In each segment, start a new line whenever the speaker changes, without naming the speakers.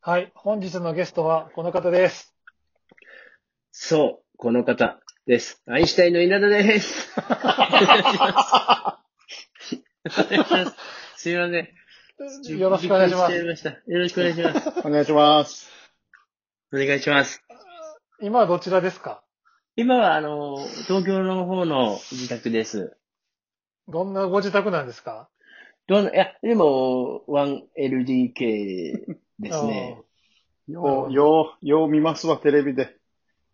はい。本日のゲストはこの方です。
そう、この方です。アインシュタインの稲田です。お願いします。す。すいません。
よろしくお願いします。
よろしくお願いします。
お願いします。
お願いします。
今はどちらですか？
今は、あの、東京の方の自宅です。
どんなご自宅なんですか？
どんな、いや、でも、1LDK ですね。
よう、よう、よう見ますわ、テレビで。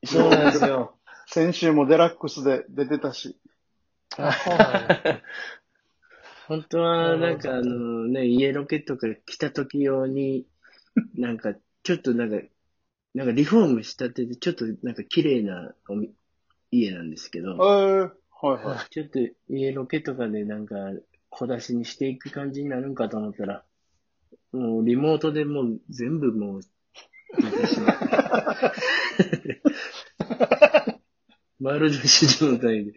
そうなんですよ。
先週もデラックスで出てたし。
本当は、なんかあのね、家ロケとか来た時用に、なんか、ちょっとなんか、なんかリフォームしたてで、ちょっとなんか綺麗なおみ家なんですけ
え
ど、
ー、はいはい。
ちょっと家ロケとかでなんか小出しにしていく感じになるんかと思ったら、もうリモートでもう全部もう出てしまって。まるで手状態で。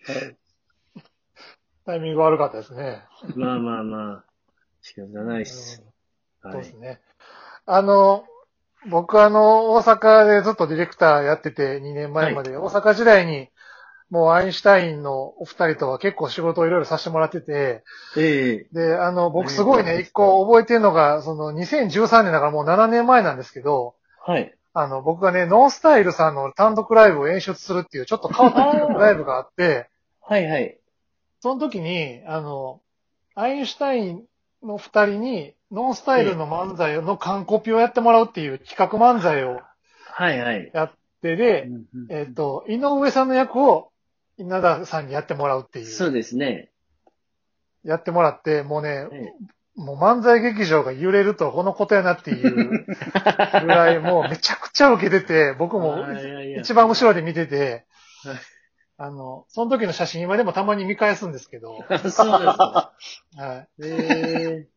タイミング悪かったですね。
まあまあまあ、仕方ないっす。はい
そうです。ね。あの、僕あの、大阪でずっとディレクターやってて2年前まで、大阪時代にもうアインシュタインのお二人とは結構仕事をいろいろさせてもらってて、
ええ
で、あの、僕すごいね、一個覚えてるのが、その2013年だからもう7年前なんですけど、
はい。
あの、僕がね、ノンスタイルさんの単独ライブを演出するっていうちょっと変わったライブがあって、
はいはい。
その時に、あの、アインシュタインの二人に、ノンスタイルの漫才の完コピをやってもらうっていう企画漫才を
はいはい。
やってで、えっ、と、井上さんの役を稲田さんにやってもらうっていう。
そうですね。
やってもらって、もうね、
え
もう漫才劇場が揺れるとこのことやなっていう ぐらい、もうめちゃくちゃ受けてて、僕も一番後ろで見てて
はい、
あの、その時の写真今でもたまに見返すんですけど、
えそうですか。
はい。
え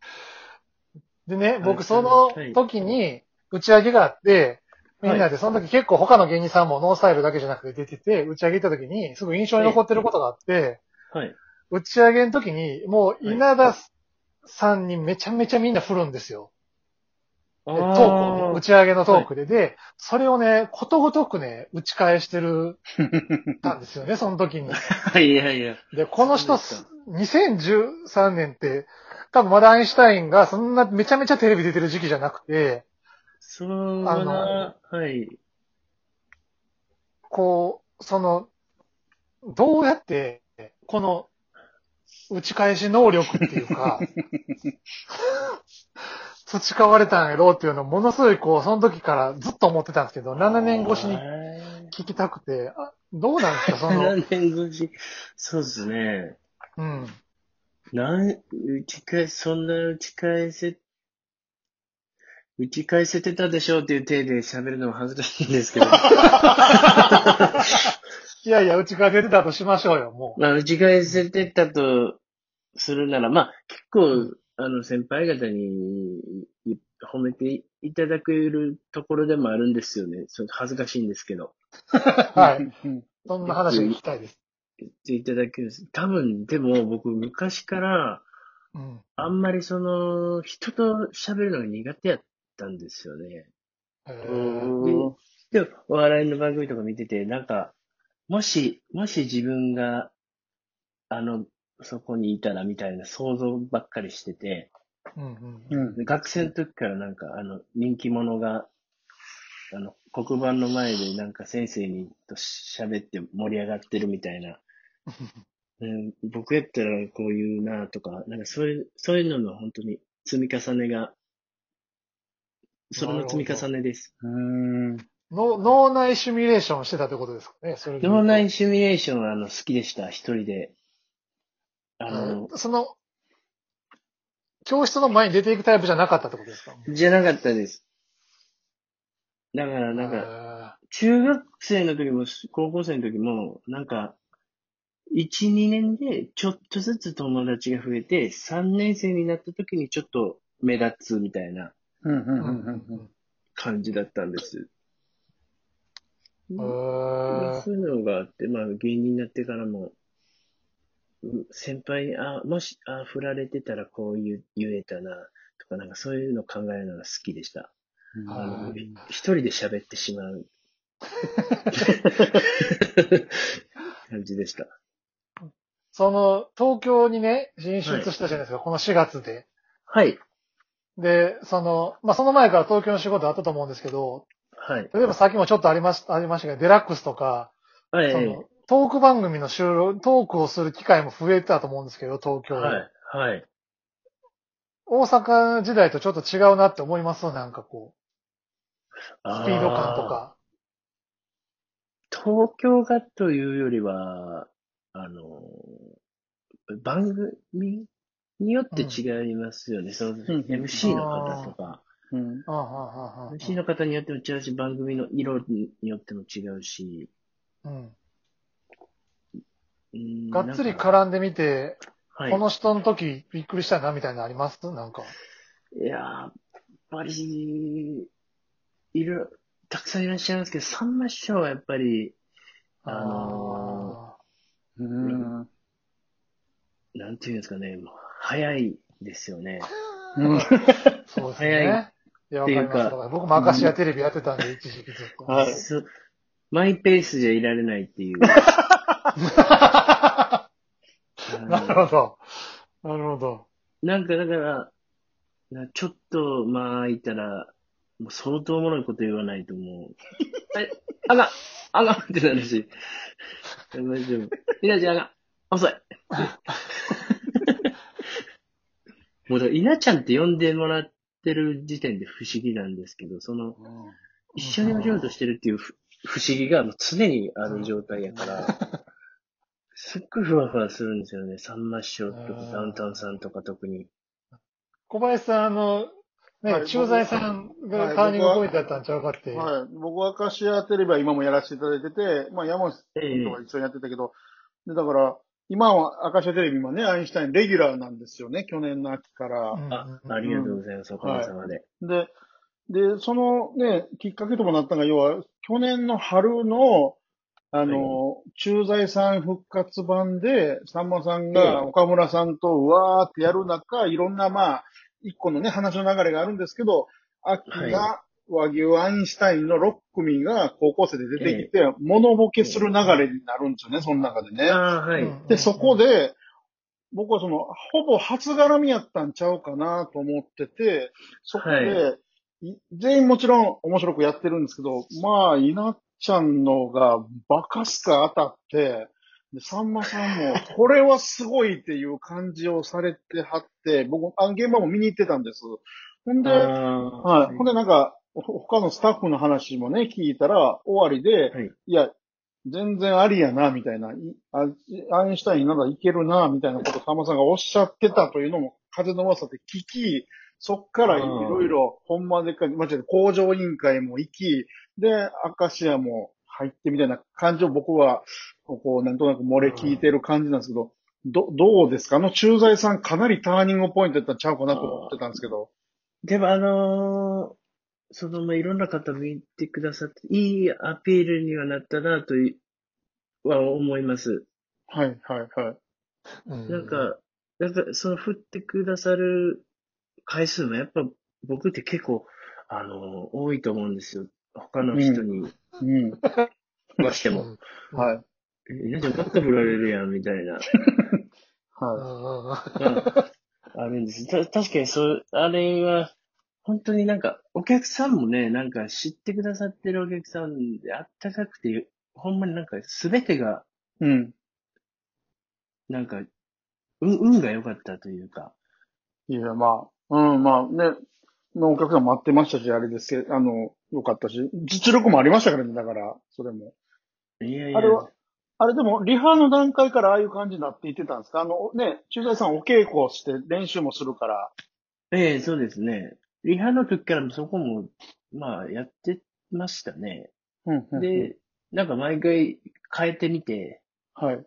でね、
はい
僕その
はい
時に打ち上げがあって、みんなでその時結構他の芸人さんもノースタイルだけじゃなくて出てて、打ち上げ行った時にすごい印象に残ってることがあって、
ー、はい。
打ち上げの時にもう稲田さんにめちゃめちゃみんな振るんですよ。トークをね、打ち上げのトークで、で、それをね、ことごとくね、打ち返してる、たんですよね、その時に。
はい、いやいや。
で、この人
そうです、
2013年って、多分まだアインシュタインがそんなめちゃめちゃテレビ出てる時期じゃなくて、
そう
あの
な、はい。
こう、その、どうやって、この、打ち返し能力っていうか、培われたんやろうっていうのをものすごいこう、その時からずっと思ってたんですけど、7年越しに聞きたくて、あどうなんですか、その、
7年越し。そうですね。
うん。
なん、打ち返せ、そんな打ち返せ、打ち返せてたでしょうっていう体で喋るのも恥ずかしいんですけど。
いやいや、打ち返せてたとしましょうよ、も
まあ、打ち返せてたとするなら、まあ、結構、あの、先輩方にい褒めていただけるところでもあるんですよね。ちょっと恥ずかしいんですけど。
う。はい。そんな話を聞きたいです。
言っていただける。多分、でも僕、昔から、
うん。
あんまりその、人と喋るのが苦手やったんですよね。
へ
う
ー
ん。
で、お笑いの番組とか見てて、なんか、もし、もし自分が、あの、そこにいたらみたいな想像ばっかりしてて、
うん。
うん。
で学生の時からなんか、あの、人気者が、あの、黒板の前でなんか先生にと喋って盛り上がってるみたいな、うん、僕やったらこういうなとか、なんかそういう、そういうのの本当に積み重ねが、それの積み重ねです。
うん。
の脳内シミュレーションしてたってことですかね、それ
脳内シミュレーションはあの好きでした、一人で。あの、
うんその、教室の前に出ていくタイプじゃなかったってことですか？
じゃなかったです。だからなんか、
か、
中学生の時も、高校生の時も、なんか、1、2年でちょっとずつ友達が増えて、3年生になった時にちょっと目立つみたいな
うんうん
うんうん
うん
うん
感じだったんです。そういうのがあって、まあ芸人になってからも、うん先輩に、あ、もし、あ、振られてたらこう言う言えたな、とか、なんかそういうの考えるのが好きでした。あの一人で喋ってしまう 感じでした。
その、東京にね、進出したじゃないですか、この4月で。
はい。
で、その、まあ、その前から東京の仕事あったと思うんですけど、
はい。
例えばさっきもちょっとありました、ありましたけど、デラックスとか、
はい。
その、トーク番組の収録、トークをする機会も増えたと思うんですけど、東京で。
はい。はい。
大阪時代とちょっと違うなって思います？なんかこう、スピード感とか。
東京がというよりは、あの、番組によって違いますよね。その、
ん
MC の方とか、
うん。
ああああああ
MC の方によっても違うし、番組の色によっても違うし、
うん。
うん
がっつり絡んでみて、
はい
こ。の人の時びっくりしたなみたいなのあります？なんか。
いやー、やっぱり、いる、たくさんいらっしゃいますけど、さんま師匠はやっぱり、あの
うん。
なんていうんですかね、もう早いですよね。
うん。
そうです
早い
ね。いや、わかります。僕も明石家テレビやってたんで、一時期ずっと。
はい
そマイペースじゃいられないっていう。
なるほど。なるほど。
なんかだから、なちょっと間空いたら、もう相当おもろいこと言わないともう、はい、あが、あがってなるし、大丈夫。稲ちゃんあが、遅い。もう稲ちゃんって呼んでもらってる時点で不思議なんですけど、その、一緒にお仕事してるっていうふ不思議がもう常にある状態やから、すっごいふわふわするんですよね。さんま師匠とか
うん
ダウンタウンさんとか特に。
小林さん、あの、ね、
はい
駐在さんがターニングポイントだったんちゃうかって。
はい。僕はアカシアテレビは今もやらせていただいてて、まあ山内
ええ
とは一緒にやってたけど、で、だから、今はアカシアテレビもね、アインシュタインレギュラーなんですよね、去年の秋から。
うん
あ、ありがとうございます。おかげさまで。
で、で、そのね、きっかけともなったのが、要は、去年の春の、あの、駐在さん復活版で、さんまさん
ええ
が岡村さんとうわーってやる中、いろんな、まあ、一個のね、話の流れがあるんですけど、秋が和牛アインシュタインの6組が高校生で出てきて、モノボケする流れになるんですよね、その中でね。で、そこ、で、僕はその、ほぼ初絡みやったんちゃうかなと思ってて、そこで、
はい
全員もちろん面白くやってるんですけど、まあ、稲ちゃんのがバカすか当たって、で、さんまさんも、これはすごいっていう感じをされてはって、僕、あの現場も見に行ってたんです。ほんで、
あ
はい。ほんでなんか、ほ他のスタッフの話もね、聞いたら、終わりで、
はい
いや、全然ありやな、みたいな。いあアインシュタインならいけるな、みたいなこと、さんまさんがおっしゃってたというのも、風の噂で聞き、そっからいろいろ、ほんまでか、間違えて工場委員会も行き、で、アカシアも入ってみたいな感じを僕は、こう、なんとなく漏れ聞いてる感じなんですけど、ど、どうですか？あの駐在さんかなりターニングポイントやったんちゃうかなと思ってたんですけど。
でもあのーその、まあ、いろんな方見てくださって、いいアピールにはなったなといは思います。
はい、はい、はい。
うん
なん、か、なんか、その振ってくださる回数もやっぱ僕って結構、あのー多いと思うんですよ。他の人に
うん。
ましても。
うん
はい。
え、稲ちゃんばっか振られるやん、みたいな。
は
あるんです。た、確かにそう、あれは、本当になんか、お客さんもね、なんか知ってくださってるお客さんであったかくて、ほんまになんか全てが、
い。うん。
なんか、運、運が良かったというか。
いや、まあ、うん、まあね、お客さん待ってましたし、あれですけど、あの、よかったし、実力もありましたからね、だから、それも。
いやいや。
あれは、あれでも、リハの段階からああいう感じになっていってたんですか？あの、ね、駐在さんお稽古をして練習もするから。
ええそうですね。リハの時からそこも、まあ、やってましたね。
うん、うん。
で、なんか毎回変えてみて、
はい。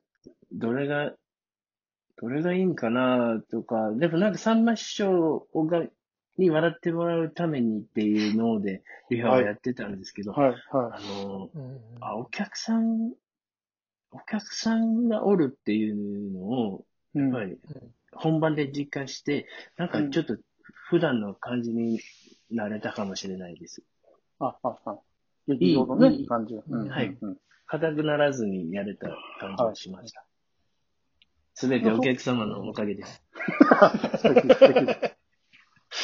どれが、どれがいいんかなとか、でもなんかさんま師匠が、に笑ってもらうためにっていうので、リハをやってたんですけど、
はい、は
あの、
うん
あ、お客さん、お客さんがおるっていうのを、
い。うん。
やっぱり本番で実感して、なんかちょっと普段の感じになれたかもしれないです。
あ、あ、あ。劇場のね、
いい。
感じ
はい
うん
硬くならずにやれた感じがしました。すべてお客様のおかげです。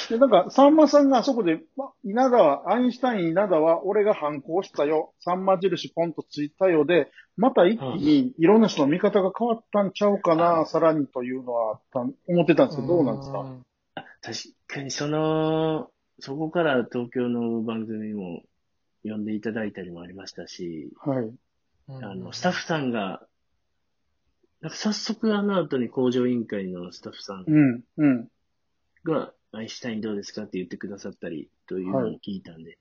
で、なんか、さんまさんがあそこで、ま、稲川、アインシュタイン稲川、俺が反抗したよ、さんま印ポンとついたよで、また一気にいろんな人の見方が変わったんちゃうかな、さらにというのはあっ思ってたんですけど、どうなんですか？
ん
確かにその、そこから東京の番組も呼んでいただいたりもありましたし、
はい。
あの、スタッフさんが、なんか早速あの後に工場委員会のスタッフさん
うん、うん。
が、アインシュタインどうですかって言ってくださったりというのを聞いたんで、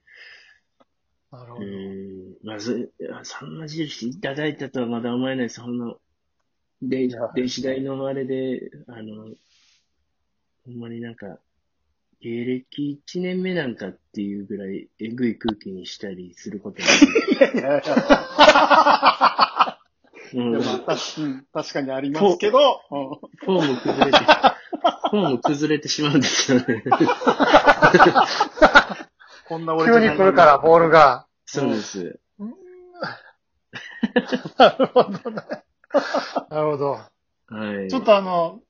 なるほど。
えー、まず、さんま印いただいたとはまだ思えないです。ほんの、で、
いや
電子代のあれで、あの、ほんまになんか、芸歴1年目なんかっていうぐらい、えぐい空気にしたりすることも
いやいや、
うん、フ
でも確かうん確かにありますけど、うん
ォーム崩れて、フォーム崩れてしまうんですよね。
こんな俺
急に来るから、ボールが。
そうです。
なるほどね。なるほど。
はい。
ちょっとあの、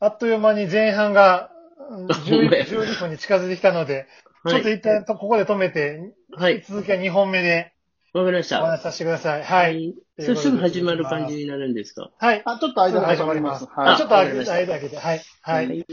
あっという間に前半がうん
ほんまや
12, 12分に近づいてきたので、
はい
ちょっと一旦ここで止めて、
はい。
続きは2本目で
わかりました。
お話しさせてください。はい。
い。それすぐ始まる感じになるんですか？
はい。
あ、ちょっと間が始まります。
あ
はい
ちょっと
わかりました
間開けて、はい。はい。
はい